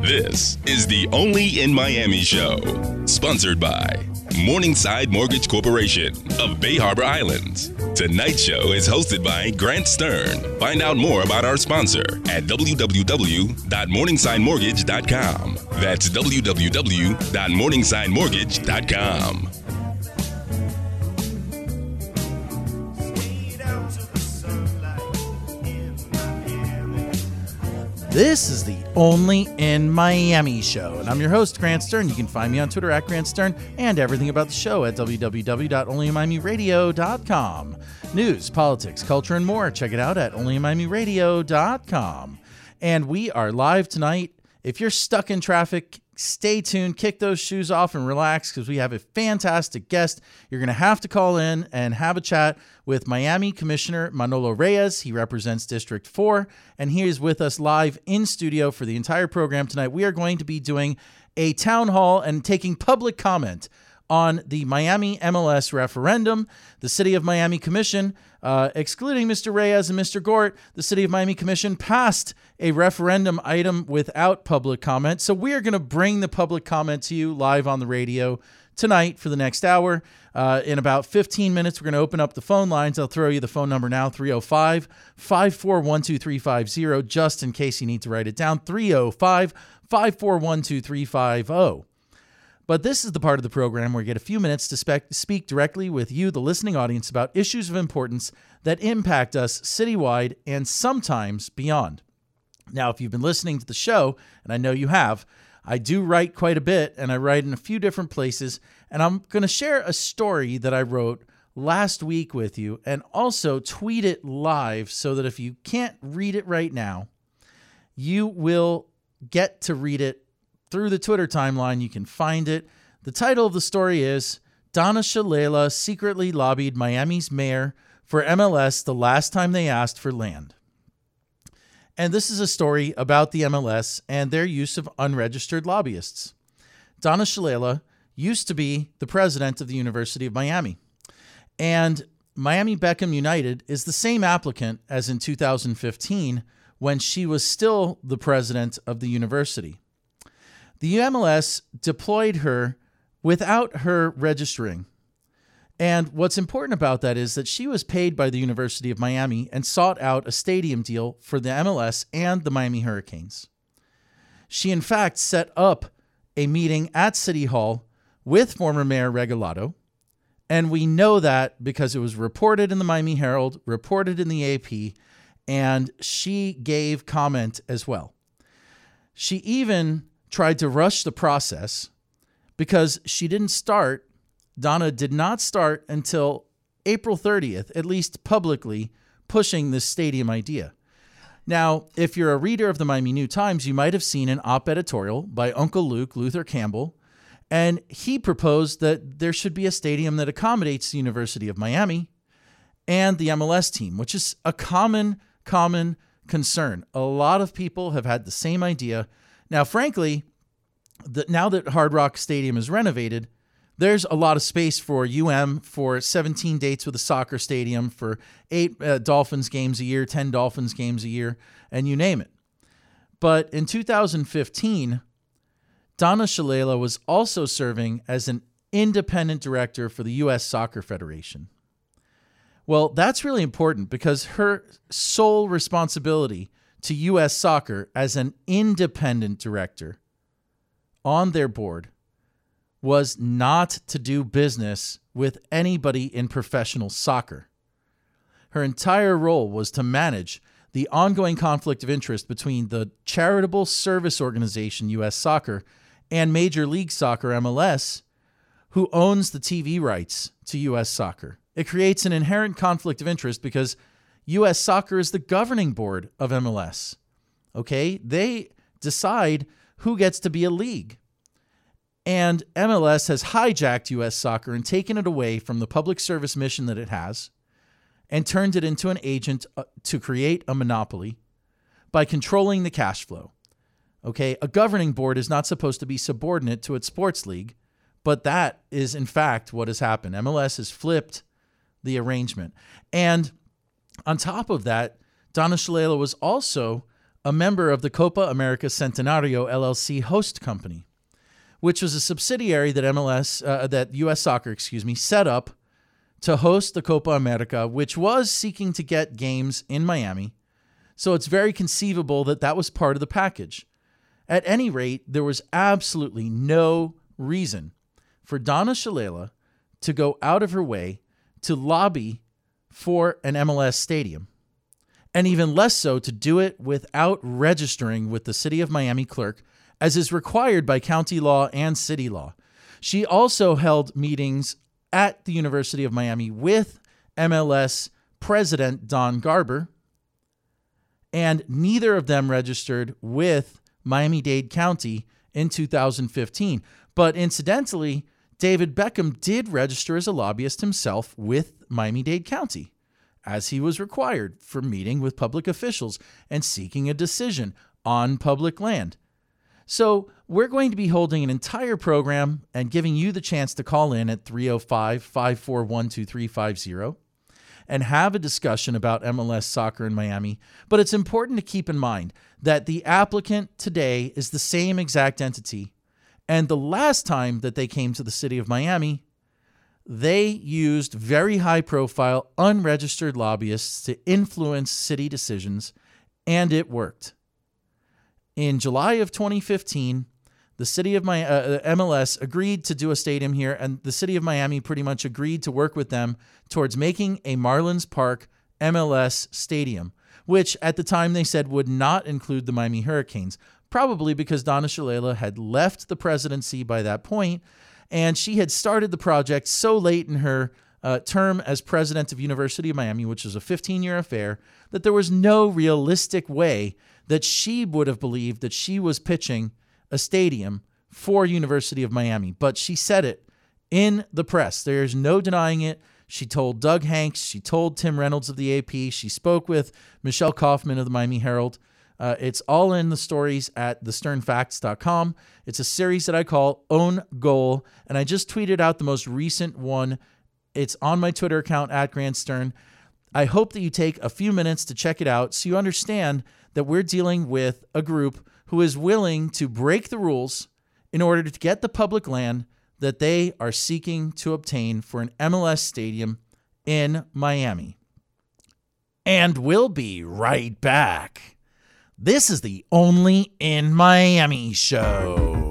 This is the Only in Miami show, sponsored by Morningside Mortgage Corporation of Bay Harbor Islands. Tonight's show is hosted by Grant Stern. Find out more about our sponsor at www.morningsidemortgage.com. That's www.morningsidemortgage.com. This is the Only in Miami show, and I'm your host, Grant Stern. You can find me on Twitter at Grant Stern and everything about the show at www.onlyinmiamiradio.com. News, politics, culture, and more. Check it out at onlyinmiamiradio.com. And we are live tonight. If you're stuck in traffic, stay tuned, kick those shoes off, and relax because we have a fantastic guest. You're going to have to call in and have a chat with Miami Commissioner Manolo Reyes. He represents District 4, and he is with us live in studio for the entire program tonight. We are going to be doing a town hall and taking public comment on the Miami MLS referendum. The City of Miami Commission, uh, excluding Mr. Reyes and Mr. Gort, the City of Miami Commission passed a referendum item without public comment. So we are going to bring the public comment to you live on the radio tonight for the next hour. Uh, in about 15 minutes, we're going to open up the phone lines. I'll throw you the phone number now 305 541 2350, just in case you need to write it down 305 541 2350. But this is the part of the program where you get a few minutes to spec- speak directly with you, the listening audience, about issues of importance that impact us citywide and sometimes beyond. Now, if you've been listening to the show, and I know you have, I do write quite a bit and I write in a few different places. And I'm going to share a story that I wrote last week with you and also tweet it live so that if you can't read it right now, you will get to read it through the Twitter timeline. You can find it. The title of the story is Donna Shalala secretly lobbied Miami's mayor for MLS the last time they asked for land. And this is a story about the MLS and their use of unregistered lobbyists. Donna Shalala used to be the president of the University of Miami. And Miami Beckham United is the same applicant as in 2015 when she was still the president of the university. The MLS deployed her without her registering. And what's important about that is that she was paid by the University of Miami and sought out a stadium deal for the MLS and the Miami Hurricanes. She, in fact, set up a meeting at City Hall with former Mayor Regalado. And we know that because it was reported in the Miami Herald, reported in the AP, and she gave comment as well. She even tried to rush the process because she didn't start, Donna did not start until April 30th, at least publicly, pushing this stadium idea. Now, if you're a reader of the Miami New Times, you might have seen an op editorial by Uncle Luke, Luther Campbell, and he proposed that there should be a stadium that accommodates the University of Miami and the MLS team, which is a common, common concern. A lot of people have had the same idea. Now, frankly, the, now that Hard Rock Stadium is renovated, there's a lot of space for UM for 17 dates with a soccer stadium, for eight uh, Dolphins games a year, 10 Dolphins games a year, and you name it. But in 2015, Donna Shalala was also serving as an independent director for the U.S. Soccer Federation. Well, that's really important because her sole responsibility to U.S. soccer as an independent director on their board was not to do business with anybody in professional soccer. Her entire role was to manage the ongoing conflict of interest between the charitable service organization US Soccer and Major League Soccer MLS, who owns the TV rights to US Soccer. It creates an inherent conflict of interest because US Soccer is the governing board of MLS. Okay? They decide who gets to be a league. And MLS has hijacked US soccer and taken it away from the public service mission that it has and turned it into an agent uh, to create a monopoly by controlling the cash flow. Okay, a governing board is not supposed to be subordinate to its sports league, but that is in fact what has happened. MLS has flipped the arrangement. And on top of that, Donna Shalala was also a member of the Copa America Centenario LLC host company, which was a subsidiary that MLS, uh, that U.S. Soccer, excuse me, set up to host the Copa America, which was seeking to get games in Miami. So it's very conceivable that that was part of the package. At any rate, there was absolutely no reason for Donna Shalala to go out of her way to lobby for an MLS stadium, and even less so to do it without registering with the City of Miami clerk, as is required by county law and city law. She also held meetings at the University of Miami with MLS President Don Garber, and neither of them registered with Miami Dade County in 2015. But incidentally, David Beckham did register as a lobbyist himself with Miami Dade County, as he was required for meeting with public officials and seeking a decision on public land. So, we're going to be holding an entire program and giving you the chance to call in at 305 541 2350 and have a discussion about MLS soccer in Miami. But it's important to keep in mind that the applicant today is the same exact entity. And the last time that they came to the city of Miami, they used very high profile, unregistered lobbyists to influence city decisions, and it worked. In July of 2015, the city of my uh, MLS agreed to do a stadium here, and the city of Miami pretty much agreed to work with them towards making a Marlins Park MLS stadium, which at the time they said would not include the Miami Hurricanes, probably because Donna Shalala had left the presidency by that point, and she had started the project so late in her uh, term as president of University of Miami, which was a 15-year affair, that there was no realistic way that she would have believed that she was pitching a stadium for University of Miami, but she said it in the press. There's no denying it. She told Doug Hanks, she told Tim Reynolds of the AP, she spoke with Michelle Kaufman of the Miami Herald. Uh, it's all in the stories at thesternfacts.com. It's a series that I call Own Goal, and I just tweeted out the most recent one. It's on my Twitter account at Grant Stern. I hope that you take a few minutes to check it out so you understand that we're dealing with a group who is willing to break the rules in order to get the public land that they are seeking to obtain for an MLS stadium in Miami. And we'll be right back. This is the Only in Miami show.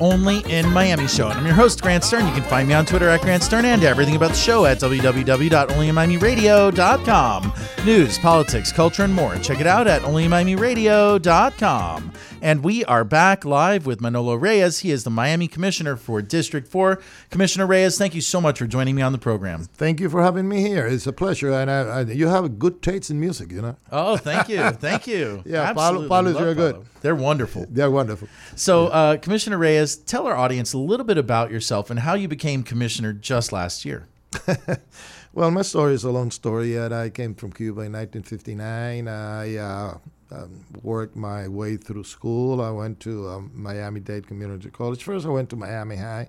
Only in Miami show, and I'm your host, Grant Stern. You can find me on Twitter at Grant Stern and everything about the show at www.onlyinmiamiradio.com. News, politics, culture, and more. Check it out at onlyinmiamiradio.com. And we are back live with Manolo Reyes. He is the Miami Commissioner for District 4. Commissioner Reyes, thank you so much for joining me on the program. Thank you for having me here. It's a pleasure, and I, I, you have a good taste in music. You know, Oh, thank you. Thank you. Yeah, Paulo- Absolutely. Paulo's Love very good. They're wonderful. they're wonderful. So, uh, Commissioner Reyes, tell our audience a little bit about yourself and how you became commissioner just last year. Well, my story is a long story. Yet I came from Cuba in 1959. I uh, um, worked my way through school. I went to um, Miami Dade Community College. First, I went to Miami High,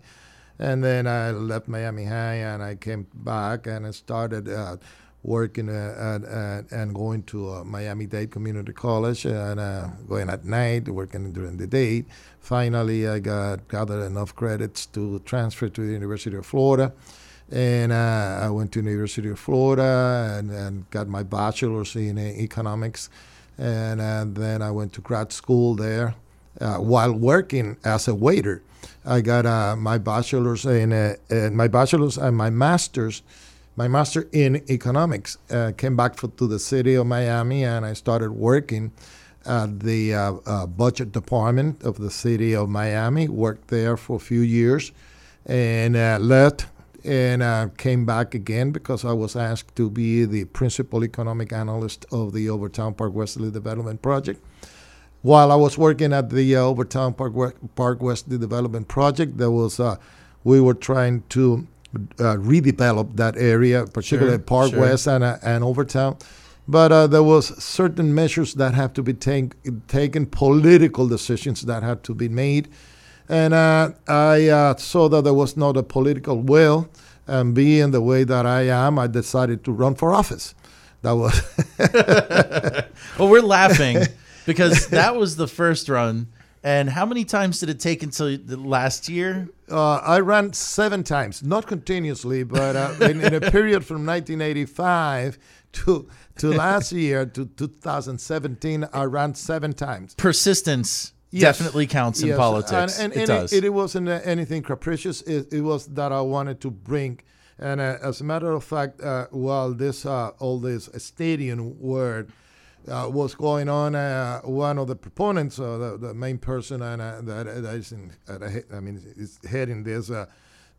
And then I left Miami High and I came back and I started uh, working uh, at, at, and going to uh, Miami Dade Community College and uh, going at night, working during the day. Finally, I got gathered enough credits to transfer to the University of Florida. And uh, I went to University of Florida and, and got my bachelor's in uh, economics. And uh, then I went to grad school there uh, while working as a waiter. I got uh, my bachelor's in uh, uh, my bachelor's and my master's, my master in economics. Uh, came back for, to the city of Miami and I started working at the budget department of the city of Miami. Worked there for a few years, and left and uh, came back again because I was asked to be the principal economic analyst of the Overtown Park Westerly Development Project. While I was working at the uh, Overtown Park, we- Park Westerly Development Project, there was uh, we were trying to uh, redevelop that area, particularly Sure, Park sure. West and, uh, and Overtown. But uh, there was certain measures that have to be take, taken, political decisions that had to be made, and uh, I uh, saw that there was not a political will, and being the way that I am, I decided to run for office. That was Well, we're laughing because that was the first run. And how many times did it take until the last year? uh, I ran seven times, not continuously, but uh, in, in a period from 1985 to to last year to 2017, I ran seven times. Persistence Yes. definitely counts in Yes, politics. And, and, it and does. It, it wasn't anything capricious. It, it was that I wanted to bring. And uh, as a matter of fact, uh, while this uh, all this stadium word uh, was going on, uh, one of the proponents, uh, the, the main person, and uh, that, that is in, I mean, is heading this uh,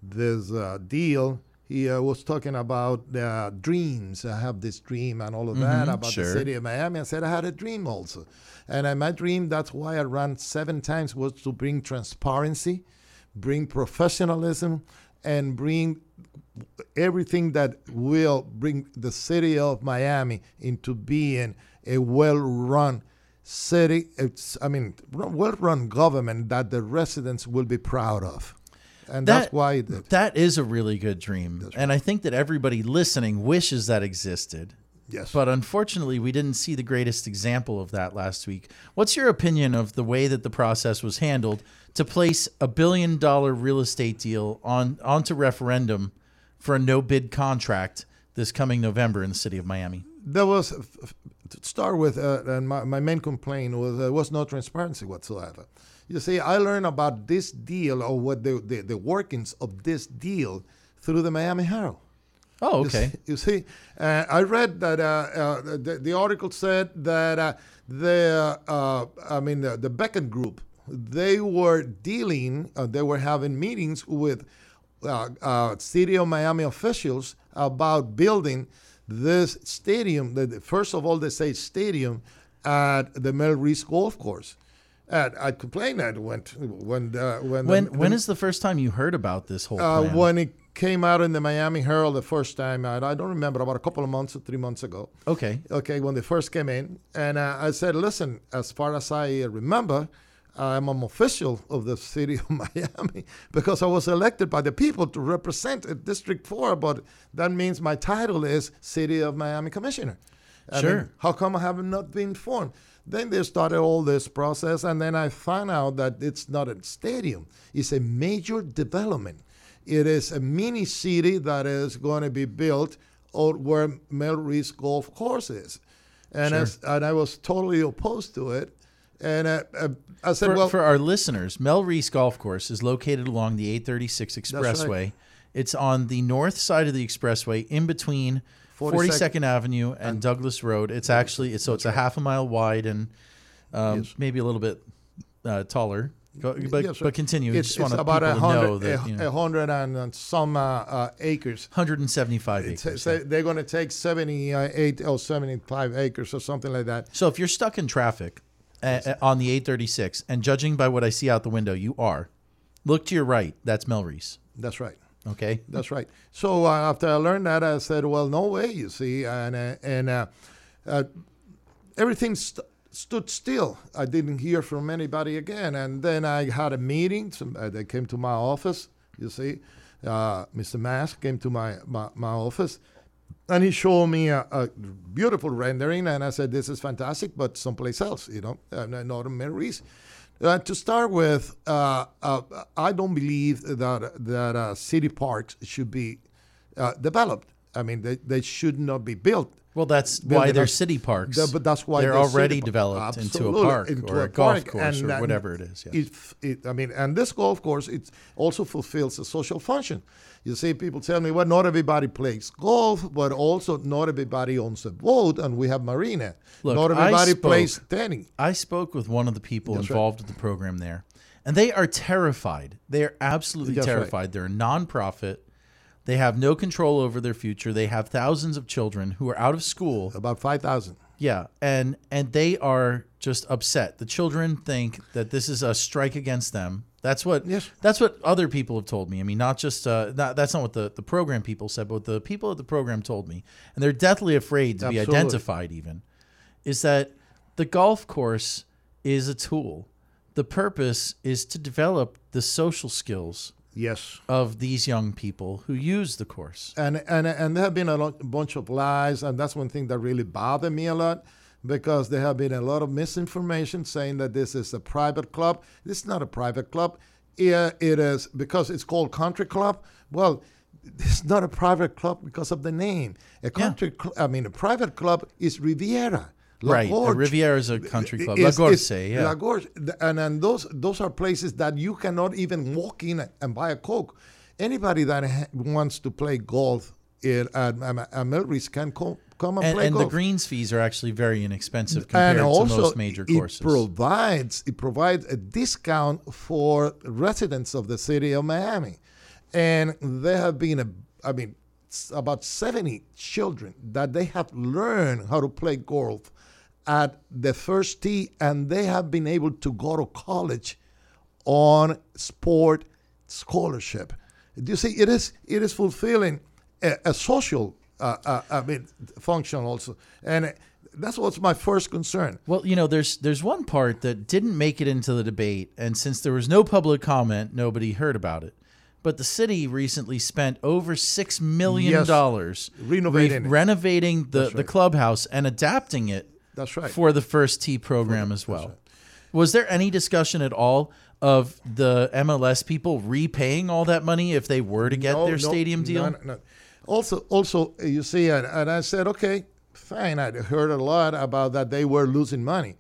this uh, deal. He uh, was talking about uh, dreams. I have this dream and all of that about sure. the city of Miami. I said I had a dream also, and in my dream that's why I ran seven times was to bring transparency, bring professionalism, and bring everything that will bring the city of Miami into being a well-run city. It's I mean well-run government that the residents will be proud of, and that's why. That is a really good dream. And I think that everybody listening wishes that existed. yes, But unfortunately, we didn't see the greatest example of that last week. What's your opinion of the way that the process was handled to place a billion dollar real estate deal on onto referendum for a no bid contract this coming November in the city of Miami? there was to start with, uh, and my, my main complaint was there was no transparency whatsoever. You see, I learned about this deal or what the, the, the workings of this deal through the Miami Herald. Oh, You okay. see- You see, uh, I read that uh, uh, the, the article said that uh, the, uh, I mean, the, the Beckham Group, they were dealing, uh, they were having meetings with uh, uh, city of Miami officials about building this stadium. The, the- first of all, they say stadium at the Mel Reese Golf Course. And I complained that when when uh, when When the, when is the first time you heard about this whole uh, when it came out in the Miami Herald the first time, I, I don't remember, about a couple of months or three months ago. okay. Okay, when they first came in, and uh, I said, "Listen, as far as I remember, I'm an official of the city of Miami because I was elected by the people to represent District Four, but that means my title is City of Miami Commissioner. I Sure. mean, how come I have not been informed? Then they started all this process, and then I found out that it's not a stadium; it's a major development. It is a mini city that is going to be built out where Mel Reese Golf Course is, and as, and I was totally opposed to it. And uh, uh, I said, For, "Well, for our listeners, Mel Reese Golf Course is located along the 836 right. Expressway. It's on the north side of the expressway, in between 42nd 42nd Avenue and Douglas Road. It's actually it's, so it's a half a mile wide and um, Yes. maybe a little bit uh, taller. Go, but, yes, but continue. It's, just it's about a know hundred, that a, you a hundred and uh, some uh, uh, acres." 175 It's- acres. so they're going to take 78 or 75 acres or something like that. So if you're stuck in traffic uh, uh, on the 836, and judging by what I see out the window, you are. Look to your right. That's Mel Reese. That's right. Okay. That's right. So uh, after I learned that, I said, "Well, no way." You see, and uh, and uh, uh, everything st- stood still. I didn't hear from anybody again. And then I had a meeting. Uh, they came to my office, You see, uh, Mr. Mas came to my, my, my office and he showed me a, a beautiful rendering, and I said, "This is fantastic, but someplace else, you know, not in Mary's." Uh, to start with, uh, uh, I don't believe that that uh, city parks should be uh, developed. I mean, they, they should not be built. Well, that's Build why they're city parks. The- but that's why they're they're already developed into a park into or a, a golf park, course and or whatever it is. Yes. It, it, I mean, and this golf course it also fulfills a social function. You see, people tell me, well, not everybody plays golf, but also not everybody owns a boat, and we have marina. Look, not everybody spoke- plays tennis. I spoke with one of the people That's right. involved with the program there, and they are terrified. They are absolutely That's right. terrified. They're a nonprofit. They have no control over their future. They have thousands of children who are out of school. About five thousand. Yeah, and and they are just upset. The children think that this is a strike against them. That's what Yes. that's what other people have told me. I mean, not just uh, not, that's not what the, the program people said, but what the people at the program told me, and they're deathly afraid to be identified. Even is that the golf course is a tool. The purpose is to develop the social skills Yes. of these young people who use the course. and and and there have been a bunch of lies, and that's one thing that really bothered me a lot, because there have been a lot of misinformation saying that this is a private club. This is not a private club. Yeah, it is because it's called country club. Well, it's not a private club because of the name. A country, cl- I mean, a private club is Riviera. La Right, Gorge. Riviera is a country club. Is- La Gorge, is- yeah. La Gorge, and and those those are places that you cannot even walk in and buy a coke. Anybody that ha- wants to play golf in at, at, at Melreese can co- come and, and, play and the golf. greens fees are actually very inexpensive compared and also, to most major courses. it courses. provides it provides a discount for residents of the city of Miami, and there have been a I mean about seventy children that they have learned how to play golf at the first tee, and they have been able to go to college on sport scholarship. Do you see? It is it is fulfilling a, a social uh, uh, I mean function also, and that's what's my first concern. well, you know, there's there's one part that didn't make it into the debate, and since there was no public comment, nobody heard about it. But the city recently spent over six million Yes. dollars Renovating it. renovating the, That's the clubhouse and adapting it That's right. for the first tee program as well. Was there any discussion at all of the MLS people repaying all that money if they were to get No, their no, stadium deal? no, no, no. Also, also, uh, you see, and, and I said, okay, fine. I heard a lot about that they were losing money,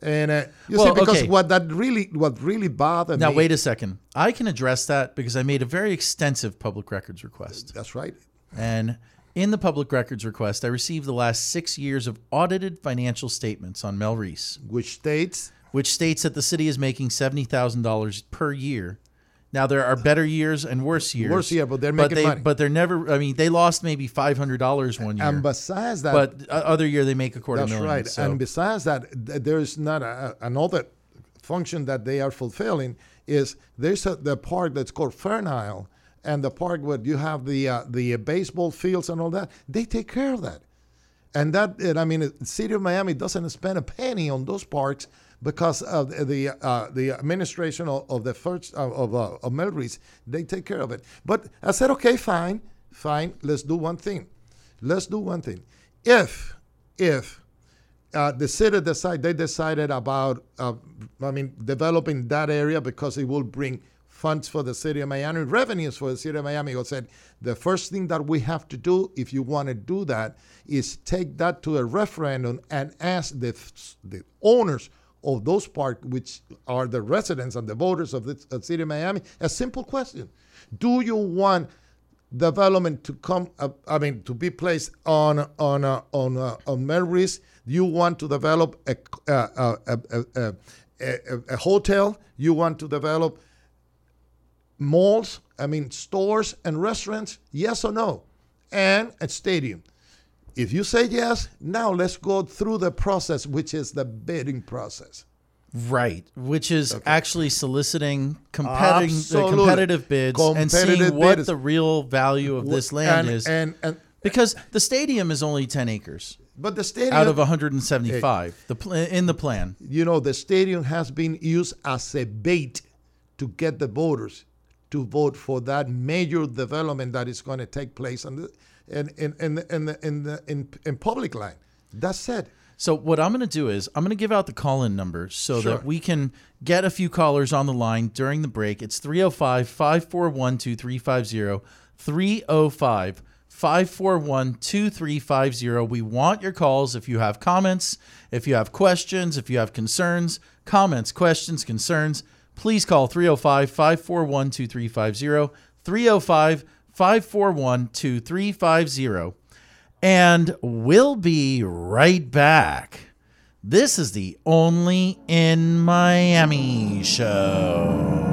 and uh, you Well, see, because okay. what that really, what really bothered Now me. Now wait a second. I can address that because I made a very extensive public records request. That's right. And in the public records request, I received the last six years of audited financial statements on Mel Reese, Which states which states that the city is making seventy thousand dollars per year. Now there are better years and worse years. Worse year, but they're but making they, money. But they're never. I mean, they lost maybe five hundred dollars one year, and besides that, but other year they make a quarter That's million. right. So. And besides that, there's not a, another function that they are fulfilling is there's a, the park that's called Fern Isle and the park where you have the uh, the baseball fields and all that. They take care of that. And that, I mean, the city of Miami doesn't spend a penny on those parks because of the uh, the administration of, of the first uh, of uh, of Melreese. They take care of it. But I said, okay, fine, fine. Let's do one thing. Let's do one thing. If if uh, the city decide they decided about uh, I mean developing that area because it will bring funds for the city of Miami, revenues for the city of Miami. I said the first thing that we have to do if you want to do that is take that to a referendum and ask the the owners of those parks, which are the residents and the voters of the of city of Miami, a simple question: Do you want development to come uh, I mean to be placed on on uh, on uh, on Melreese Do you want to develop uh, a, a, a, a, a hotel? You want to develop malls? I mean stores and restaurants? Yes or no? And a stadium if you say yes now let's go through the process which is the bidding process Right, which is actually soliciting competing, uh, competitive bids and Competitive seeing what bids. the real value of this land and, is. and and because the stadium is only 10 acres but the stadium out of 175 the pl- in the plan. you know, the stadium has been used as a bait to get the voters to vote for that major development that is going to take place the, in, in, in, in, the, in, the, in, in public line. That's it. So what I'm going to do is I'm going to give out the call-in number so Sure. that we can get a few callers on the line during the break. It's 305-541-2350. 305-541-2350. We want your calls if you have comments, if you have questions, if you have concerns, comments, questions, concerns, please call 305-541-2350. 305-541-2350 and we'll be right back. This is the Only in Miami show.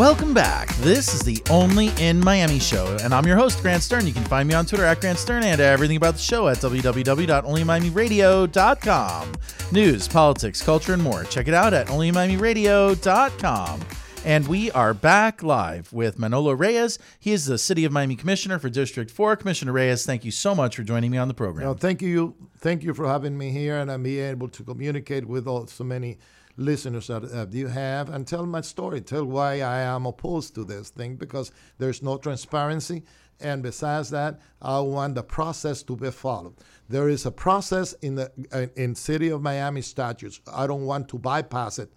Welcome back. This is the Only in Miami show, and I'm your host, Grant Stern. You can find me on Twitter at Grant Stern and everything about the show at www.onlymiamiradio.com. News, politics, culture, and more. Check it out at onlymiamiradio.com. And we are back live with Manolo Reyes. He is the City of Miami Commissioner for District 4. Commissioner Reyes, thank you so much for joining me on the program. No, thank you, thank you for having me here, and I'm being able to communicate with all so many listeners that uh, you have, and tell my story, tell why I am opposed to this thing because there's no transparency, and besides that, I want the process to be followed. There is a process in the uh, in City of Miami statutes. I don't want to bypass it.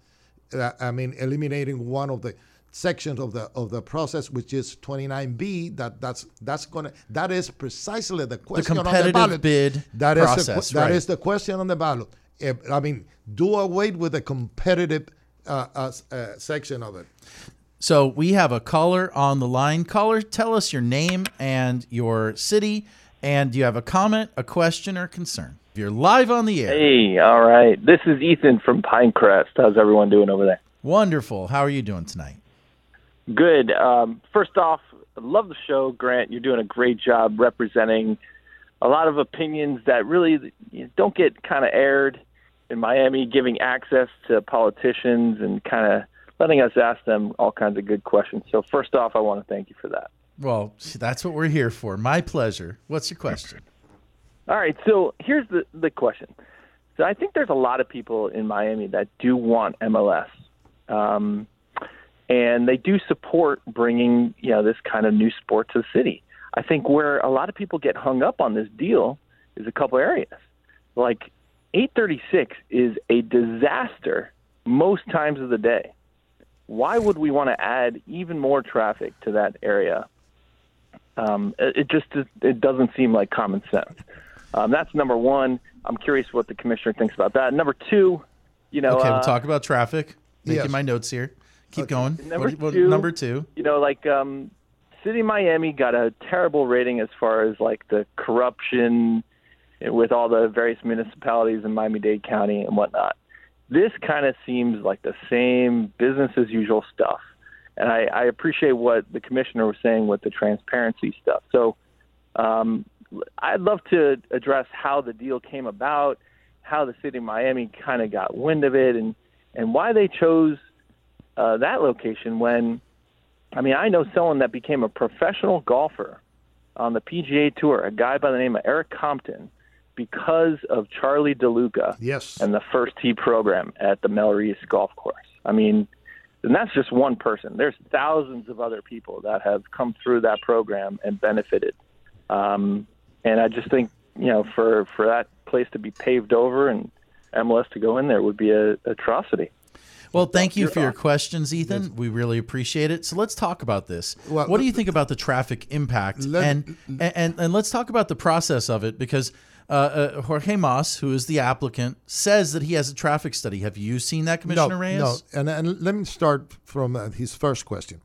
Uh, I mean, eliminating one of the sections of the of the process, which is 29B. That that's that's gonna that is precisely the question on the competitive ballot. bid That is the, process, that right. is the question on the ballot. If, I mean, do away with the competitive uh, uh, uh, section of it. So we have a caller on the line. Caller, tell us your name and your city, and do you have a comment, a question, or concern? You're live on the air. Hey, all right. This is Ethan from Pinecrest. How's everyone doing over there? Wonderful. How are you doing tonight? Good. Um, first off, love the show, Grant. You're doing a great job representing a lot of opinions that really don't get kind of aired in Miami, giving access to politicians and kind of letting us ask them all kinds of good questions. So, first off, I want to thank you for that. Well, that's what we're here for. My pleasure. What's your question? All right, so here's the the question. So I think there's a lot of people in Miami that do want MLS, um, and they do support bringing you know this kind of new sport to the city. I think where a lot of people get hung up on this deal is a couple areas. Like 836 is a disaster most times of the day. Why would we want to add even more traffic to that area? Um, it it just it doesn't seem like common sense. Um, that's number one. I'm curious what the commissioner thinks about that. Number two, you know, Okay, uh, we'll talk about traffic. Making Yes. my notes here. Keep going. Number What- what- two- number two. you know, like um, City of Miami got a terrible rating as far as like the corruption with all the various municipalities in Miami-Dade County and whatnot. This kind of seems like the same business as usual stuff, and I, I appreciate what the commissioner was saying with the transparency stuff. So, um, I'd love to address how the deal came about. how the city of Miami kind of got wind of it and and why they chose uh, that location when I mean I know someone that became a professional golfer on the PGA Tour, a guy by the name of Erik Compton, because of Charlie DeLuca Yes. and the first tee program at the Melreese Golf Course. I mean, and that's just one person. There's thousands of other people that have come through that program and benefited. Um, and I just think, you know, for for that place to be paved over and MLS to go in there would be a atrocity. Well, thank you Your for your thoughts. questions, Ethan. We really appreciate it. So let's talk about this. Well, what do you think about the traffic impact? let- and, and and let's talk about the process of it because uh, uh, Jorge Mas, who is the applicant, says that he has a traffic study. Have you seen that, Commissioner no, Reyes? No, and, and let me start from uh, his first question.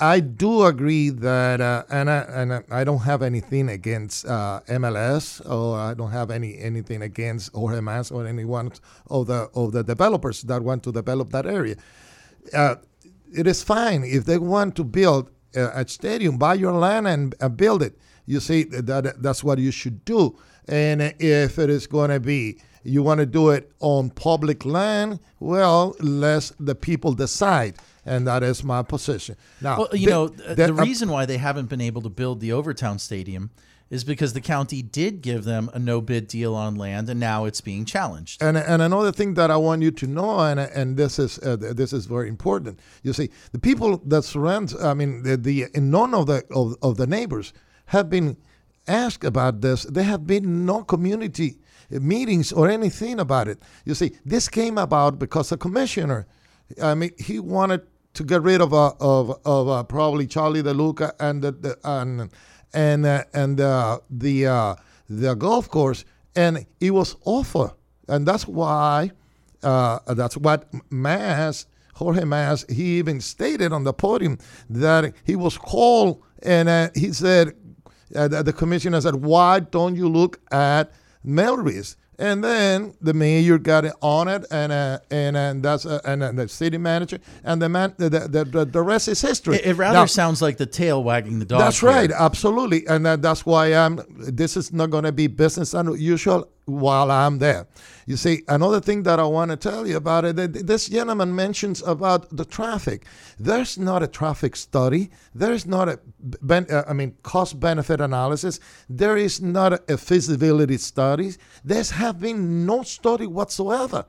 I do agree that, uh, and I, and I- don't have anything against uh, MLS, or I don't have any anything against Mas or anyone of the of the developers that want to develop that area. Uh, it is fine if they want to build a, a stadium, buy your land and build it. You see that that's what you should do. And if it is going to be you want to do it on public land, well, let the people decide, and that is my position. Now, Well, you the- know, the- the uh, reason why they haven't been able to build the Overtown Stadium is because the county did give them a no bid deal on land, and now it's being challenged. And, and another thing that I want you to know, and and this is uh, this is very important. You see, the people that surround, I mean, the, the none of the of, of the neighbors have been asked about this. There have been no community meetings or anything about it. You see, this came about because the commissioner, I mean, he wanted to get rid of uh, of of uh, probably Charlie DeLuca and the, the and and uh, and uh, the uh, the golf course, and it was awful, and that's why uh, that's what Mas Jorge Mas he even stated on the podium that he was called and he said the, the commissioner said why don't you look at Melreese and then the mayor got it on it, and uh, and and that's uh, and uh, the city manager, and the man, the the, the, the rest is history. It, it rather Now- sounds like the tail wagging the dog. that's here. right, absolutely, and that, that's why I'm. This is not going to be business unusual while I'm there. You see, another thing that I want to tell you about it. This gentleman mentions about the traffic. There's not a traffic study. There is not a, ben, uh, I mean, cost benefit analysis. There is not a, feasibility study. There's have been no study whatsoever.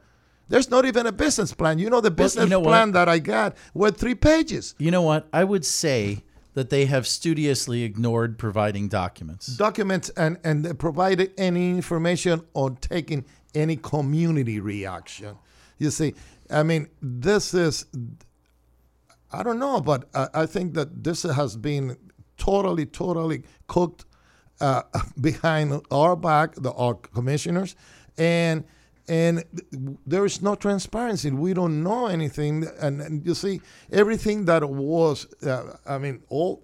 There's not even a business plan. You know, the business know what? plan that I got were three pages. You know what? I would say that they have studiously ignored providing documents. documents and and provided any information on taking any community reaction. You see, I mean, this is I don't know, but I, I think that this has been totally, totally cooked uh, behind our back, the our commissioners, and and there is no transparency. We don't know anything, and, and you see everything that was. Uh, I mean, all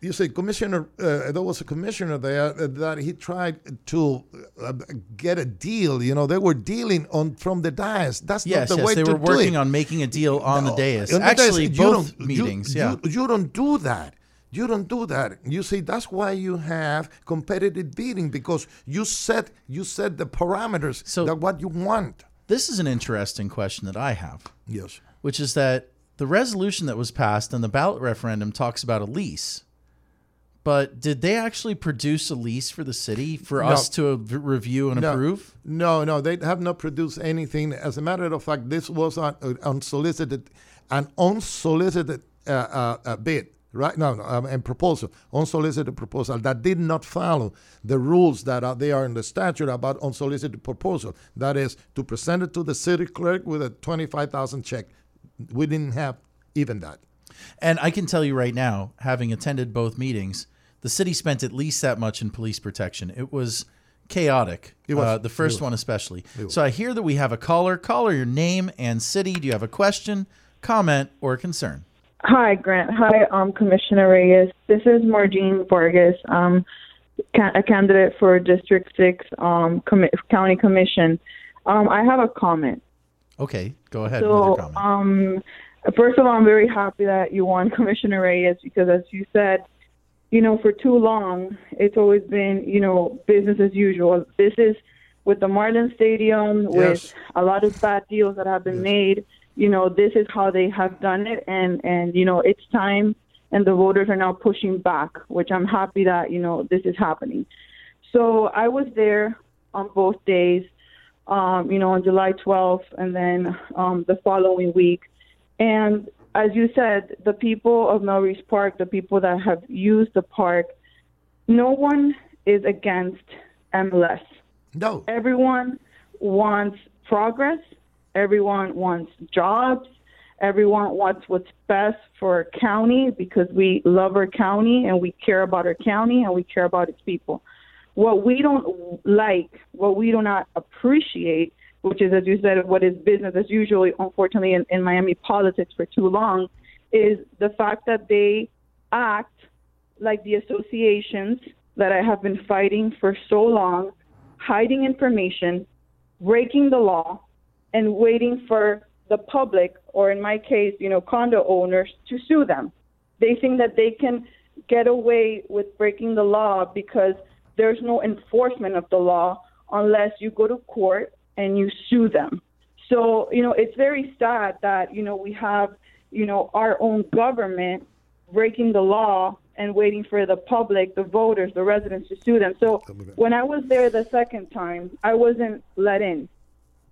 you see, commissioner uh, there was a commissioner there that he tried to uh, get a deal you know they were dealing on from the dais that's Yes, not the yes, way they to were working it. on making a deal on the No, dais. on the dais, Actually, both don't- you- meetings. yeah. you, you don't do that you don't do that you see that's why you have competitive bidding because you set you set the parameters So- that what you want this is an interesting question that I have, yes which is that the resolution that was passed and the ballot referendum talks about a lease. But did they actually produce a lease for the city for No. us to review and No. approve? No, no, they have not produced anything. As a matter of fact, this was an unsolicited, an unsolicited uh, uh, uh, bid, right? No, no, um, and proposal, unsolicited proposal that did not follow the rules that they are there in the statute about unsolicited proposal. That is to present it to the city clerk with a twenty-five thousand check. We didn't have even that. And I can tell you right now, having attended both meetings, the city spent at least that much in police protection. It was chaotic. It was. Uh, the first one especially. So I hear that we have a caller. Caller, your name and city. Do you have a question, comment, or concern? Hi, Grant. Hi, um, Commissioner Reyes. This is Margene Vargas, um, ca- a candidate for District 6 um, commi- County Commission. Um, I have a comment. Okay, go ahead So, um, first of all, I'm very happy that you won, Commissioner Reyes, because as you said, you know, for too long, it's always been, you know, business as usual. This is with the Marlin Stadium, with a lot of bad deals that have been made. You know, this is how they have done it, and and you know, it's time, and the voters are now pushing back, which I'm happy that you know this is happening. So I was there on both days, um, you know, on July 12th, and then um, the following week. And as you said, the people of Melreese Park, the people that have used the park, no one is against MLS. No. Everyone wants progress. Everyone wants jobs. Everyone wants what's best for our county because we love our county and we care about our county and we care about its people. What we don't like, what we do not appreciate, which is, as you said, what is business as usual, unfortunately, in, in Miami politics for too long, is the fact that they act like the associations that I have been fighting for so long, hiding information, breaking the law, and waiting for the public, or in my case, you know, condo owners, to sue them. They think that they can get away with breaking the law because there's no enforcement of the law unless you go to court and you sue them. So, you know, it's very sad that, you know, we have, you know, our own government breaking the law and waiting for the public, the voters, the residents to sue them. So when I was there the second time, I wasn't let in.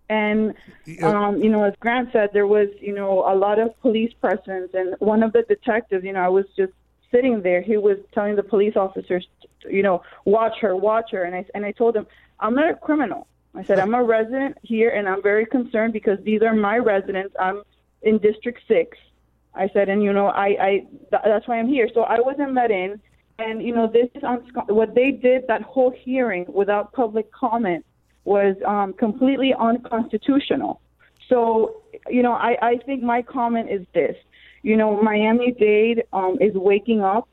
And, um, you know, as Grant said, there was, you know, a lot of police presence. And one of the detectives, you know, I was just sitting there. He was telling the police officers, you know, watch her, watch her. And I, and I told him, I'm not a criminal. I said, I'm a resident here and I'm very concerned because these are my residents. I'm in District 6. I said, and, you know, I, I th- that's why I'm here. So I wasn't let in. And, you know, this is on, what they did that whole hearing without public comment was um, completely unconstitutional. So, you know, I, I think my comment is this. You know, Miami Dade um, is waking up.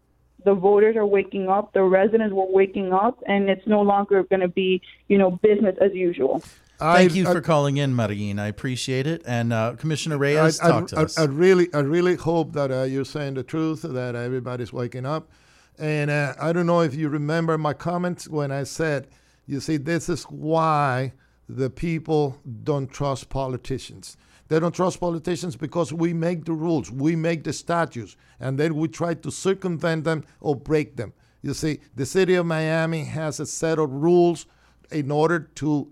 The voters are waking up. The residents were waking up, and it's no longer going to be, you know, business as usual. Thank you I- for calling in, Marin. I appreciate it. And uh, Commissioner Reyes, I, talk to I, us. I, really, I really hope that uh, you're saying the truth, that everybody's waking up. And uh, I don't know if you remember my comments when I said, you see, this is why the people don't trust politicians. They don't trust politicians because we make the rules, we make the statutes, and then we try to circumvent them or break them. You see, the city of Miami has a set of rules in order to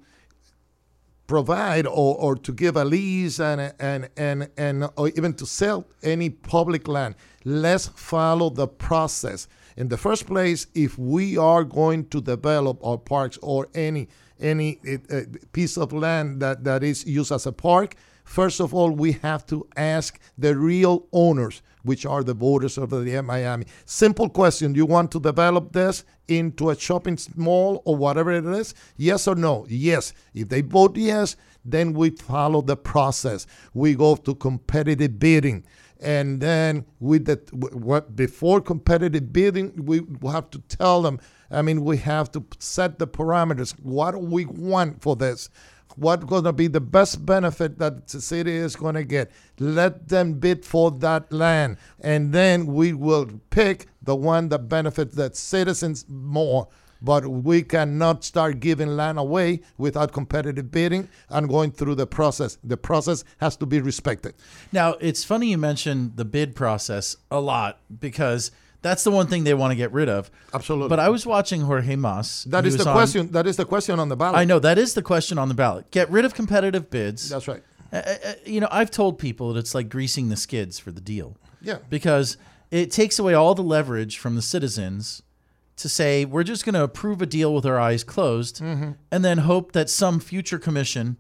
provide or, or to give a lease and and and and or even to sell any public land let's follow the process in the first place if we are going to develop our parks or any any uh, piece of land that that is used as a park first of all we have to ask the real owners which are the voters of the Miami. Simple question: You want to develop this into a shopping mall or whatever it is? Yes or no? Yes. If they vote yes, then we follow the process. We go to competitive bidding, and then with the what before competitive bidding, we have to tell them. I mean, we have to set the parameters. What do we want for this? what's going to be the best benefit that the city is going to get. Let them bid for that land, and then we will pick the one that benefits the citizens more. But we cannot start giving land away without competitive bidding and going through the process. The process has to be respected. Now, it's funny you mentioned the bid process a lot because that's the one thing they want to get rid of. Absolutely. But I was watching Jorge Mas. That is the on- question. That is the question on the ballot. I know that is the question on the ballot. Get rid of competitive bids. That's right. Uh, you know, I've told people that it's like greasing the skids for the deal. Yeah. Because it takes away all the leverage from the citizens to say we're just going to approve a deal with our eyes closed Mm-hmm. and then hope that some future commission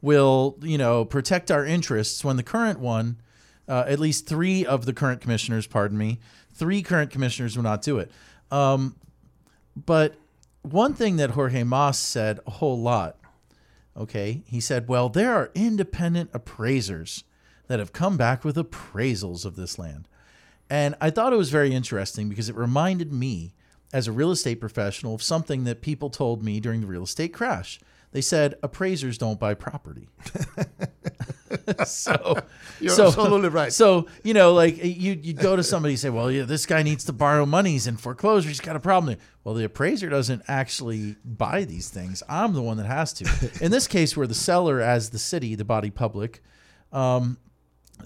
will, you know, protect our interests when the current one, uh, at least three of the current commissioners, pardon me, three current commissioners will not do it. Um, but one thing that Jorge Mas said a whole lot Okay. He said, Well, there are independent appraisers that have come back with appraisals of this land. And I thought it was very interesting because it reminded me, as a real estate professional, of something that people told me during the real estate crash. They said appraisers don't buy property. so You're so, absolutely right. So you know, like you you go to somebody and say, well, yeah, this guy needs to borrow money. He's in foreclosure. He's got a problem. Well, the appraiser doesn't actually buy these things. I'm the one that has to. In this case, we're the seller as the city, the body public. Um,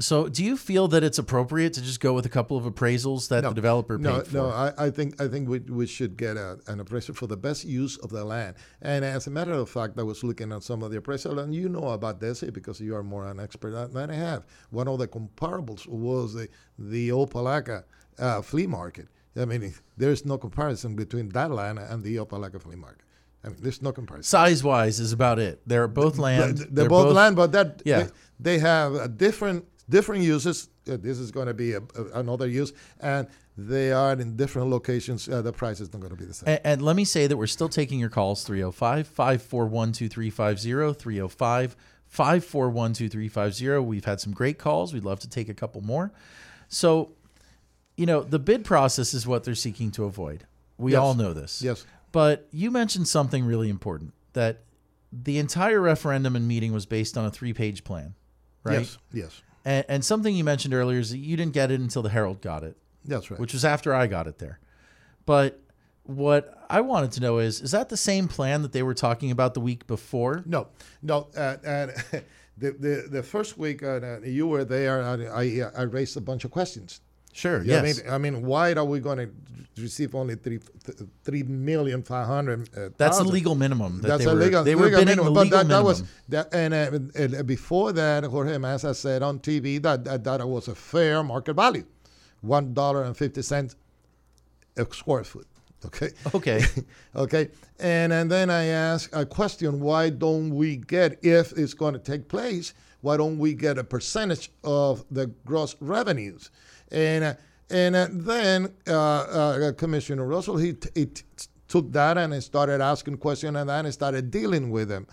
so, do you feel that it's appropriate to just go with a couple of appraisals that the developer paid no, for? No, I, I think I think we, we should get a, an appraisal for the best use of the land. And as a matter of fact, I was looking at some of the appraisal, and you know about this eh, because you are more an expert than I have. One of the comparables was the the Opa-locka uh, flea market. I mean, there's no comparison between that land and the Opa-locka flea market. I mean, there's no comparison. Size wise is about it. They're both land. They're, both, land, but that Yeah. they, they have a different different uses. Uh, this is going to be a, a- another use, and they are in different locations. Uh, the price is not going to be the same. And, and let me say that we're still taking your calls 305 541 2350. 305 541 2350. We've had some great calls. We'd love to take a couple more. So, you know, the bid process is what they're seeking to avoid. We Yes. all know this. Yes. But you mentioned something really important that the entire referendum and meeting was based on a three page plan, right? Yes. Yes. And, and something you mentioned earlier is that you didn't get it until the Herald got it That's right. which was after I got it there. But what I wanted to know is, is that the same plan that they were talking about the week before? no, no. Uh, and the, the the first week uh, you were there, I, I I raised a bunch of questions. Sure. Yes. I mean, I mean, why are we going to receive only three th- three million five hundred? Uh, That's thousand? legal minimum. That That's they a were, legal, they were legal minimum. the But legal that, that was that, and, uh, uh, before that, Jorge Massa said on TV that that, that was a fair market value, one dollar and fifty cents a square foot. Okay. Okay. okay. And and then I asked a question: Why don't we get if it's going to take place? Why don't we get a percentage of the gross revenues? And and then uh, uh, Commissioner Russell he, t- he t- took that and he started asking questions and then he started dealing with them.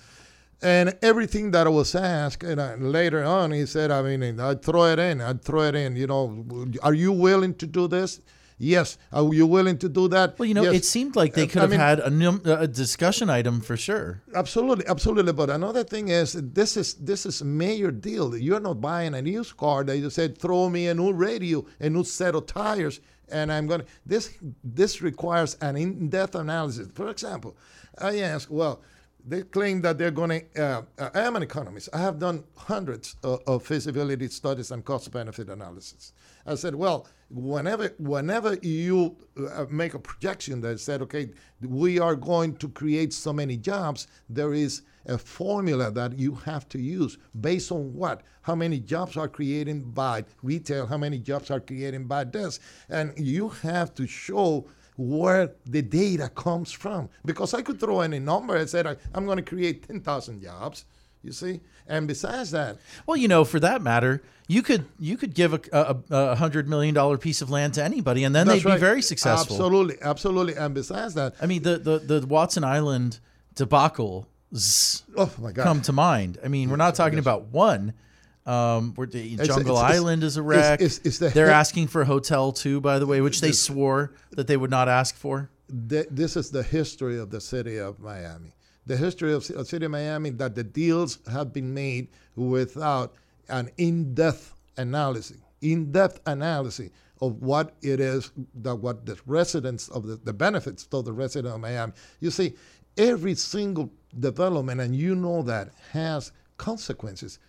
And everything that I was asked, and uh, later on, he said, I mean, I'd throw it in, I'd throw it in. You know, are you willing to do this? Yes. Are you willing to do that? Well, you know, Yes. it seemed like they Uh, could I have mean- had a, num- a discussion item for sure. Absolutely, absolutely. But another thing is, this is this is a major deal. You're not buying a used car. They just said, throw me a new radio, a new set of tires, and I'm gonna. This this requires an in-depth analysis. For example, I ask, well, they claim that they're going to. Uh, uh, I am an economist. I have done hundreds of, of feasibility studies and cost-benefit analysis. I said, well, whenever whenever you uh, make a projection that said, okay, we are going to create so many jobs, there is a formula that you have to use based on what? How many jobs are created by retail? How many jobs are created by this? And you have to show where the data comes from. Because I could throw any number and said I'm going to create 10,000 jobs, you see? And besides that, Well, you know, for that matter, you could you could give a, a, a hundred million dollar piece of land to anybody, and then they'd right. be very successful. Absolutely, absolutely. And besides that, I mean, the the, the Watson Island debacle oh my God. come to mind. I mean, we're not talking about one. Um, where the Jungle it's- it's- Island is a wreck. it's- the They're he- asking for a hotel too, by the way, which they swore that they would not ask for. th- this is the history of the city of Miami. The history of the city of Miami that the deals have been made without an in-depth analysis, in-depth analysis of what it is that what the residents of the, the benefits to the resident of Miami. You see, every single development, and you know that, has consequences.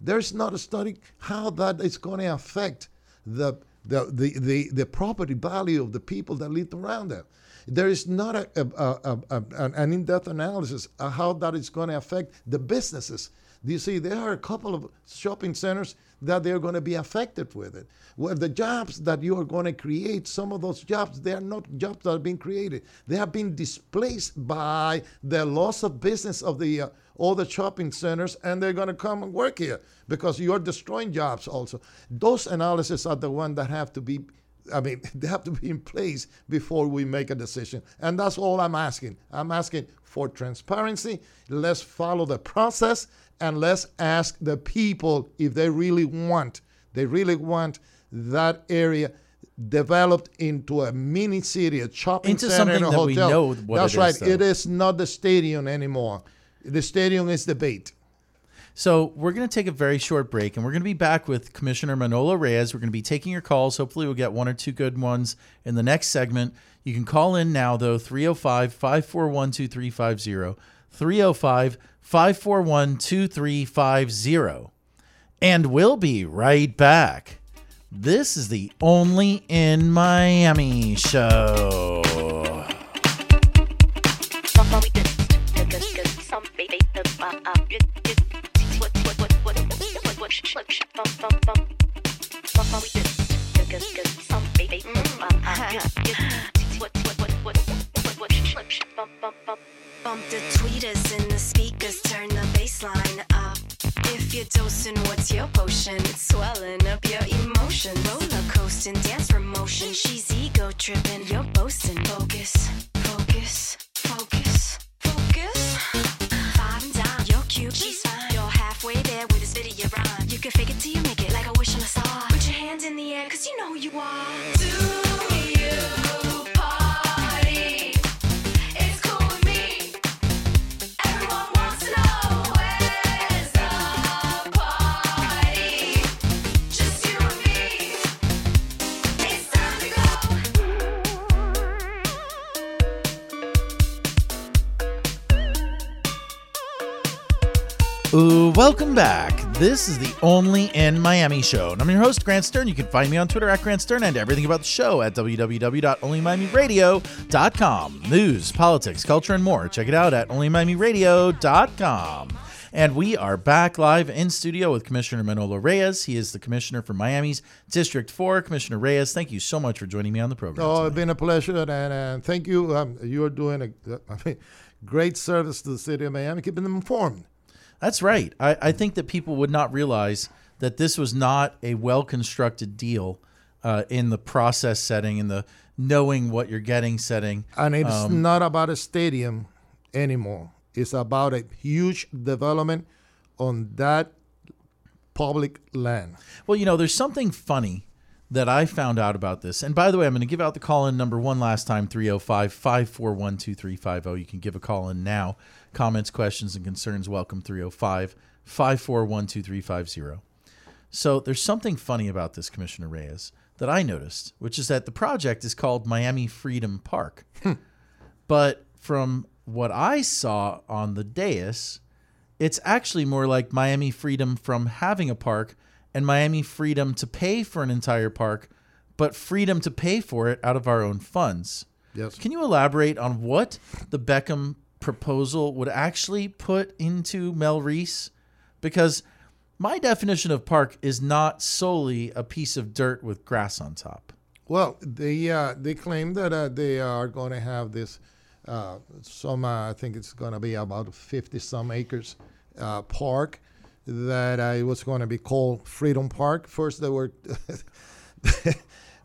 There's not a study how that is going to affect the the, the, the, the property value of the people that live around them. There is not a, a, a, an- in-depth analysis of how that is going to affect the businesses. Do you see, there are a couple of shopping centers that they're going to be affected with it. Well, the jobs that you are going to create, some of those jobs, they are not jobs that are being created. They have been displaced by the loss of business of the uh, all the shopping centers, and they're going to come and work here because you're destroying jobs also. Those analyses are the ones that have to be I mean, they have to be in place before we make a decision. And that's all I'm asking. I'm asking for transparency. Let's follow the process and let's ask the people if they really want, they really want that area developed into a mini city, a shopping Into center, and a hotel. That's it right. is, it is not the stadium anymore. The stadium is the bait. So we're going to take a very short break, and we're going to be back with Commissioner Manolo Reyes. We're going to be taking your calls. Hopefully, we'll get one or two good ones in the next segment. You can call in now, though, 305 541 2350. 305 541 2350. And we'll be right back. This is the Only in Miami show. This is the Only in Miami show. And I'm your host, Grant Stern. You can find me on Twitter at Grant Stern and everything about the show at www.onlymiamiradio.com. News, politics, culture, and more. Check it out at onlymiamiradio.com. And we are back live in studio with Commissioner Manolo Reyes. He is the commissioner for Miami's District 4. Commissioner Reyes, thank you so much for joining me on the program. Oh, tonight. it's been a pleasure, and, and thank you. Um, you are doing a I mean, great service to the city of Miami, keeping them informed. That's right. I, I think that people would not realize that this was not a well constructed deal uh, in the process setting, in the knowing what you're getting setting. And it's Um, not about a stadium anymore. It's about a huge development on that public land. Well, you know, there's something funny that I found out about this. And by the way, I'm going to give out the call in number one last time 305 541 2350. You can give a call in now. Comments, questions, and concerns, welcome 305 541 2350. So there's something funny about this, Commissioner Reyes, that I noticed, which is that the project is called Miami Freedom Park. Hmm. but from what I saw on the dais, it's actually more like Miami freedom from having a park and Miami freedom to pay for an entire park, but freedom to pay for it out of our own funds. Yes. Can you elaborate on what the Beckham proposal would actually put into Melreese? Because my definition of park is not solely a piece of dirt with grass on top. Well, they uh, they claim that uh, they are going to have this uh, some uh, I think it's going to be about fifty some acres uh, park that uh, it was going to be called Freedom Park. First, they were.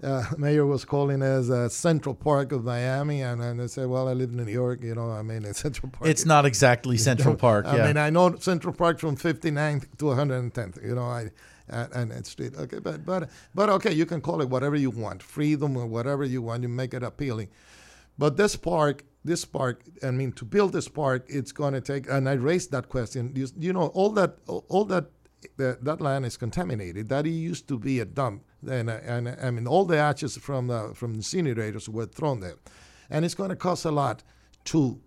Uh, mayor was calling it as a Central Park of Miami, and then they said, "Well, I live in New York, you know. I mean, it's Central Park. It's not exactly Central Park. I yeah. mean, I know Central Park from 59th to 110th. You know, I and, and it's street. Okay, but but but okay, you can call it whatever you want, freedom or whatever you want. You make it appealing. But this park, this park, I mean, to build this park, it's going to take. And I raised that question. You, you know, all that all that that, that land is contaminated. That used to be a dump, and uh, and I mean, all the ashes from the from the incinerators were thrown there, and it's going to cost a lot to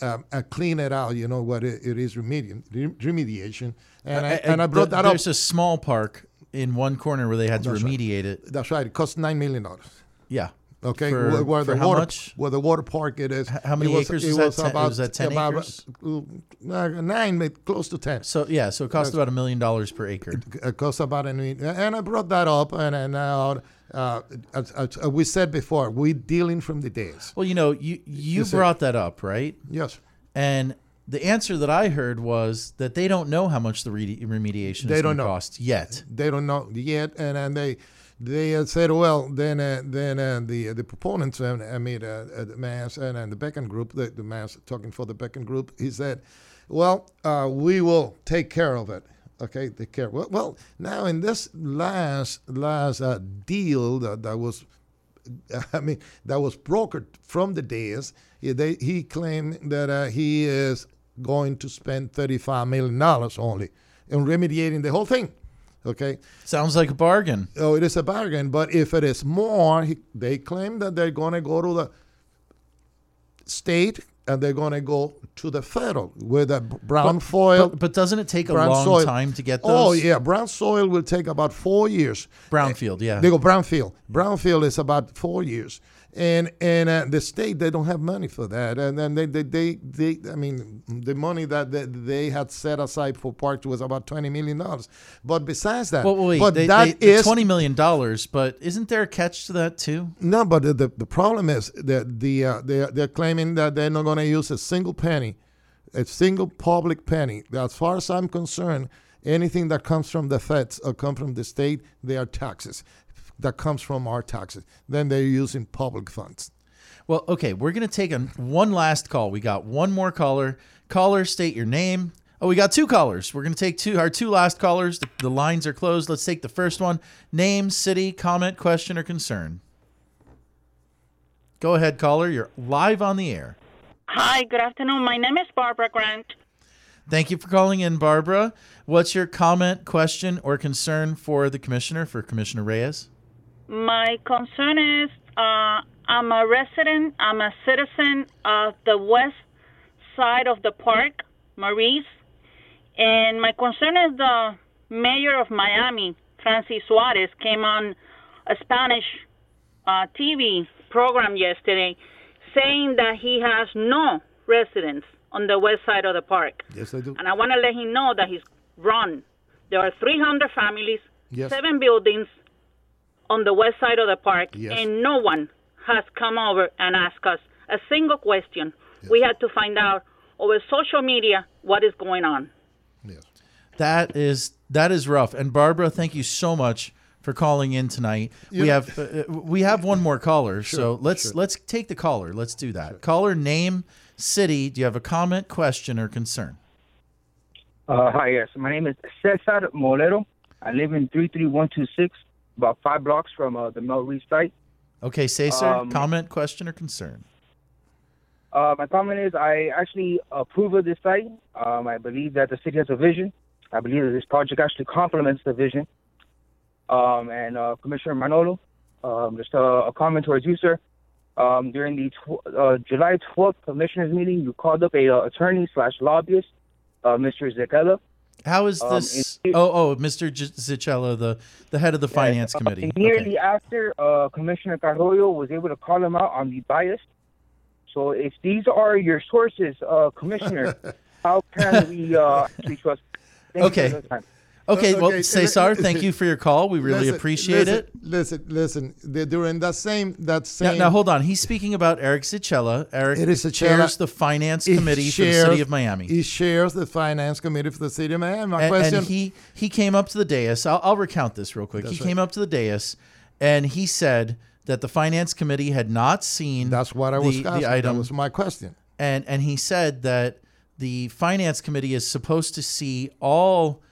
um, uh, clean it out. You know what it, it is remediation, remediation, and I, and I brought the- that up. There's a small park in one corner where they had to That's right. remediate it. That's right. It cost nine million dollars. Yeah. Okay, For- where, where for the how water, much? where the water park it is. how many it was, acres it was? Ten- about was that 10 about, acres? uh, nine, maybe close to ten. So yeah, so it costs about a million dollars per acre. It costs about a million, and I brought that up, and, and now, uh, as, as we said before, we're dealing from the days. Well, you know, you you You said- brought that up, right? Yes, And the answer that I heard was that they don't know how much the re- remediation They is don't going to know. cost yet. they don't know yet, and, and they they uh, said, well, then uh, then uh, the the proponents, uh, I mean, uh, uh, the Mas and, and the Beckham group, the, the Mas talking for the Beckham group, he said, well, uh, we will take care of it. Okay, take care. Well, well now in this last last uh, deal that, that was I mean, that was brokered from the days. He, they, he claimed that uh, he is going to spend $35 million only and remediating the whole thing. Okay. Sounds like a bargain. Oh, it is a bargain. But if it is more, he, they claim that they're going to go to the state and they're going to go to the federal with a brown foil. But, but doesn't it take a long soil. time to get oh, those? Oh yeah, brown soil will take about four years. Brownfield, yeah. They go brownfield. Brownfield is about four years, and and uh, the state they don't have money for that, and then they they, they they I mean the money that they, they had set aside for parks was about twenty million dollars. But besides that, Well, wait, but they, that they, is twenty million dollars. But isn't there a catch to that too? no, but the, the, the problem is that the uh, they they're claiming that they're not going to use a single penny, a single public penny. As far as I'm concerned, anything that comes from the feds or come from the state, they are taxes. That comes from our taxes. Then they're using public funds. Well, okay, we're gonna take a, one last call. We got one more caller. Caller, state your name. Oh, we got two callers. We're gonna take two. Our two last callers. The, the lines are closed. Let's take the first one. Name, city, comment, question, or concern. Go ahead, caller. You're live on the air. Hi, good afternoon. My name is Barbara Grant. Thank you for calling in, Barbara. What's your comment, question, or concern for the commissioner, for Commissioner Reyes? My concern is uh, I'm a resident, I'm a citizen of the west side of the park, Maurice, and my concern is the mayor of Miami, Francis Suarez, came on a Spanish uh, TV program yesterday saying that he has no residents on the west side of the park. Yes, I do. And I want to let him know that he's wrong. There are 300 families, Yes. seven buildings on the west side of the park, Yes. and no one has come over and asked us a single question. We had to find out over social media what is going on. Yes. That is that is rough. And Barbara, thank you so much for calling in tonight. we Yeah. have uh, we have one more caller, so let's let's take the caller. Let's do that. Caller name, city. Do you have a comment, question, or concern? Uh, hi, yes. My name is Cesar Molero. I live in 33126, about five blocks from uh, the Melreese site. Okay, say sir. Um, comment, question, or concern. Uh, my comment is I actually approve of this site. Um, I believe that the city has a vision. I believe that this project actually complements the vision. Um, and uh, Commissioner Manolo, um, just a, a comment towards you, sir. Um, during the tw- uh, July 12th commissioners meeting, you called up a uh, attorney slash lobbyist, uh, Mr. Zekela. How is um, this? in- oh, oh, Mr. G- Zichello, the the head of the finance Uh, committee. Immediately after, uh, Commissioner Carollo was able to call him out on the bias. So if these are your sources, uh, Commissioner, how can we uh, actually trust? Thank Okay. You for the time. Okay, well, Okay, Cesar, thank you for your call. We really Listen, appreciate listen, it. Listen, listen. The- during that same that Now, same now, hold on. He's speaking about Eric Zicella. Eric It is Zicella. chairs the finance committee for the city of Miami. He shares the finance committee for the city of Miami. My and, question: and he he came up to the dais. I'll, I'll recount this real quick. That's he right. came up to the dais, and he said that the finance committee had not seen. That's what I was the asking. item, That was my question. and and he said that the finance committee is supposed to see all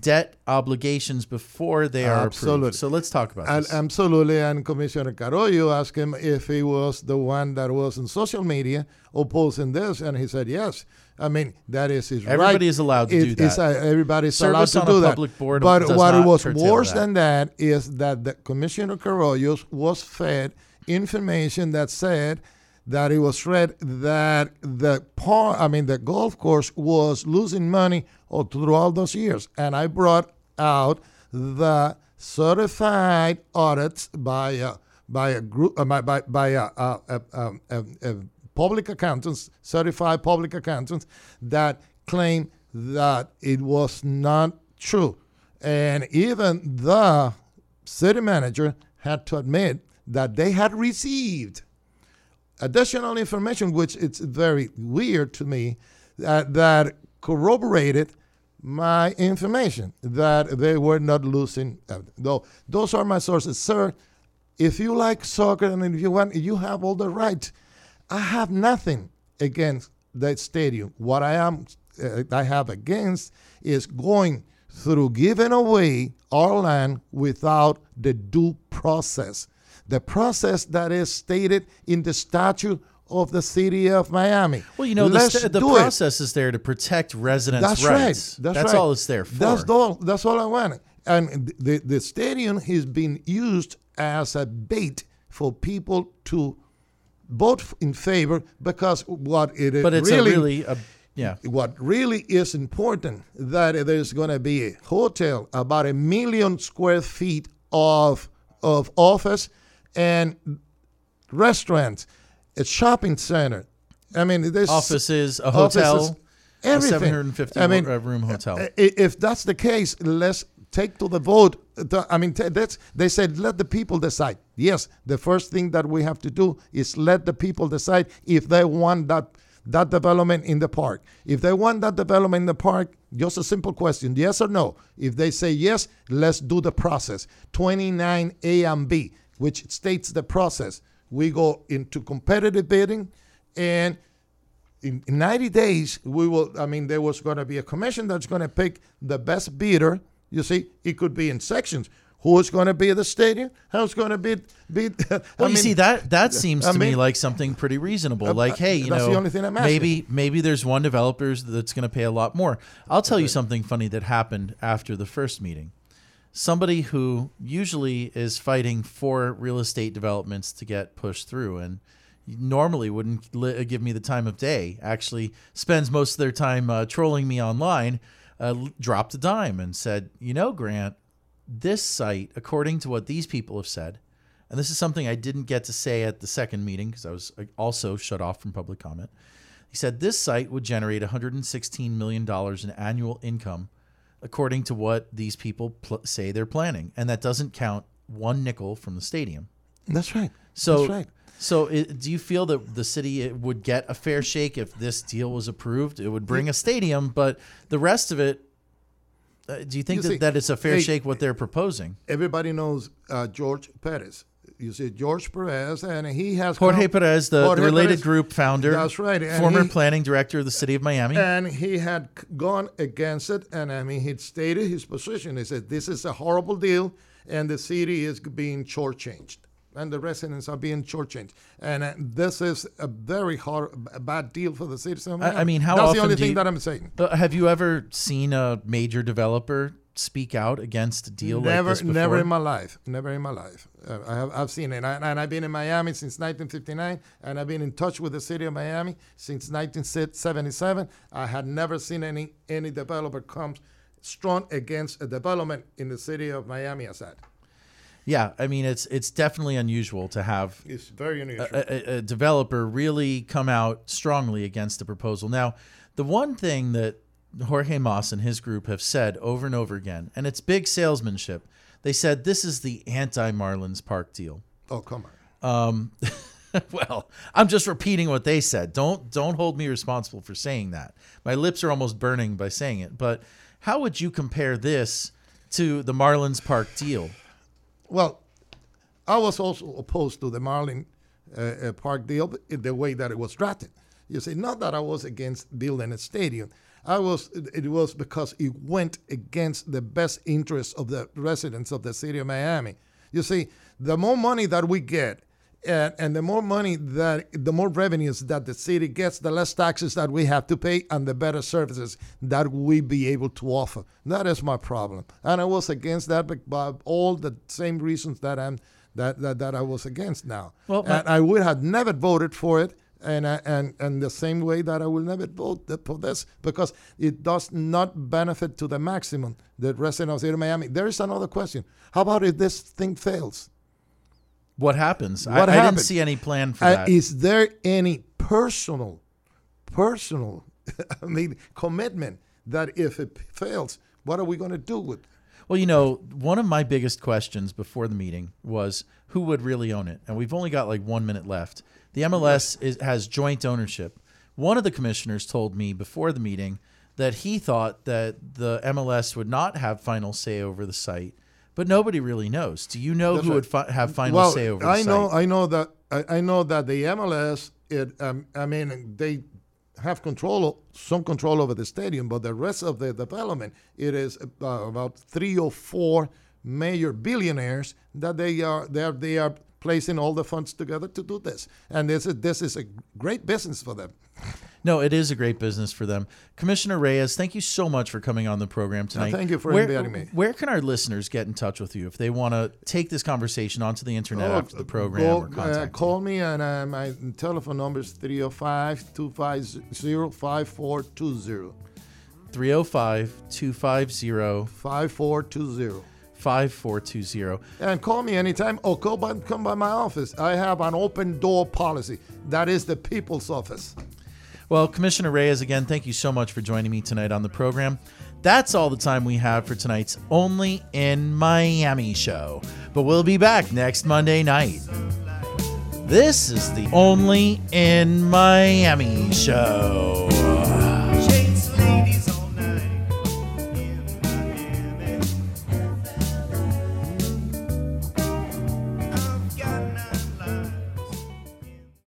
debt obligations before they are Absolutely. approved. So let's talk about And this. absolutely. And Commissioner Carollo asked him if he was the one that was in social media opposing this, and he said yes. I mean, that is his right. Everybody is allowed to do that. uh, everybody's Service allowed to a do that. public board but what was worse that. than that is that the Commissioner Carollo was fed information that said that it was read that the par, I mean the golf course was losing money all throughout those years, and I brought out the certified audits by uh, by a group uh, by by, by um, uh, uh, public accountants, certified public accountants that claim that it was not true, and even the city manager had to admit that they had received additional information, which it's very weird to me, uh, that corroborated my information that they were not losing. Though those are my sources, sir. If you like soccer and if you want, you have all the right. I have nothing against that stadium. What I am, uh, I have against is going through giving away our land without the due process the process that is stated in the statute of the city of Miami. Well, you know, the, Let's st- the do it. process is there to protect residents' That's rights. right. That's, right. all it's there for. That's all. That's all I want. And the the stadium has been used as a bait for people to vote in favor because what it is. but it's really a really a yeah. what really is important that there's going to be a hotel about a million square feet of of office and restaurants, a shopping center. I mean, there's Offices, a hotel, offices, a everything. 750 I mean, ro- room hotel. If that's the case, let's take to the vote. I mean, that's they said let the people decide. Yes, the first thing that we have to do is let the people decide if they want that that development in the park. If they want that development in the park, just a simple question, yes or no. If they say yes, let's do the process. 29 A and B, which states the process. We go into competitive bidding and in, in 90 days, we will, I mean, there was going to be a commission that's going to pick the best bidder. You see, it could be in sections. Who's going to be at the stadium? Who's going to be? be I Well, you see that that seems I to me like something pretty reasonable. Uh, like, hey, you know, the only thing I'm maybe maybe there's one developer that's going to pay a lot more. I'll tell you something funny that happened after the first meeting. Somebody who usually is fighting for real estate developments to get pushed through and normally wouldn't li- give me the time of day actually spends most of their time uh, trolling me online uh, dropped a dime and said you know grant this site, according to what these people have said, and this is something I didn't get to say at the second meeting because I was uh, also shut off from public comment. He said this site would generate $116 million in annual income, according to what these people pl- say they're planning. And that doesn't count one nickel from the stadium. That's right. So, That's right. so it, do you feel that the city would get a fair shake if this deal was approved? It would bring a stadium, but the rest of it, uh, do you think You that, see, that it's a fair hey, shake what they're proposing? Everybody knows uh, George Perez. You see, George Perez, and he has Jorge come- Perez, the, Jorge the related Perez. group founder, That's right. and former he- planning director of the city of Miami. And he had gone against it, and I mean, he'd stated his position. He said, "This is a horrible deal, and the city is being shortchanged, and the residents are being shortchanged, and uh, this is a very hard, a bad deal for the city." of I, I Miami." mean, how that's the only thing you- that I'm saying. Uh, have you ever seen a major developer speak out against a deal never, like this before? never in my life. Never in my life. Uh, I have, I've seen it, and, I, and I've been in Miami since 1959, and I've been in touch with the city of Miami since 1977. I had never seen any any developer come strong against a development in the city of Miami as that. Yeah, I mean, it's it's definitely unusual to have It's very a, unusual. a, a developer really come out strongly against the proposal. Now, the one thing that Jorge Mas and his group have said over and over again, and it's big salesmanship. They said this is the anti Marlins Park deal. oh, come on. Um, well, I'm just repeating what they said. Don't don't hold me responsible for saying that. My lips are almost burning by saying it. But how would you compare this to the Marlins Park deal? Well, I was also opposed to the Marlin uh, uh, Park deal in the way that it was drafted. You see, not that I was against building a stadium. I was. It was because it went against the best interests of the residents of the city of Miami. You see, the more money that we get, and, and the more money that the more revenues that the city gets, the less taxes that we have to pay, and the better services that we be able to offer. That is my problem, and I was against that, but by all the same reasons that I'm that that, that I was against now. Well, and I would have never voted for it. And, I- and and the same way that I will never vote for this because it does not benefit to the maximum the residents of the city of Miami. There is another question. How about if this thing fails? What happens? I, What I didn't see any plan for Uh, that. Is there any personal, personal, I mean, commitment that if it fails, what are we going to do with? Well, you know, one of my biggest questions before the meeting was who would really own it, and we've only got like one minute left. The MLS is, has joint ownership. One of the commissioners told me before the meeting that he thought that the MLS would not have final say over the site, but nobody really knows. Do you know That's who right. would fi- have final well, say over the I site? know, I know that, I, I know that the MLS, it, um, I mean, they have control, some control over the stadium, but the rest of the development, it is uh, about three or four major billionaires that they are, they are, they are placing all the funds together to do this. And this is this is a great business for them. No, it is a great business for them. Commissioner Reyes, thank you so much for coming on the program tonight. thank you for where, inviting me. Where can our listeners get in touch with you if they want to take this conversation onto the internet Oh, after the program go- or contact uh, call me, and uh, my telephone number is 305 250 5420. 305 250 5420. 5420. And call me anytime oh, or come by, come by my office. I have an open door policy. That is the people's office. Well, Commissioner Reyes, again, thank you so much for joining me tonight on the program. That's all the time we have for tonight's Only in Miami show. But we'll be back next Monday night. This is the Only in Miami show.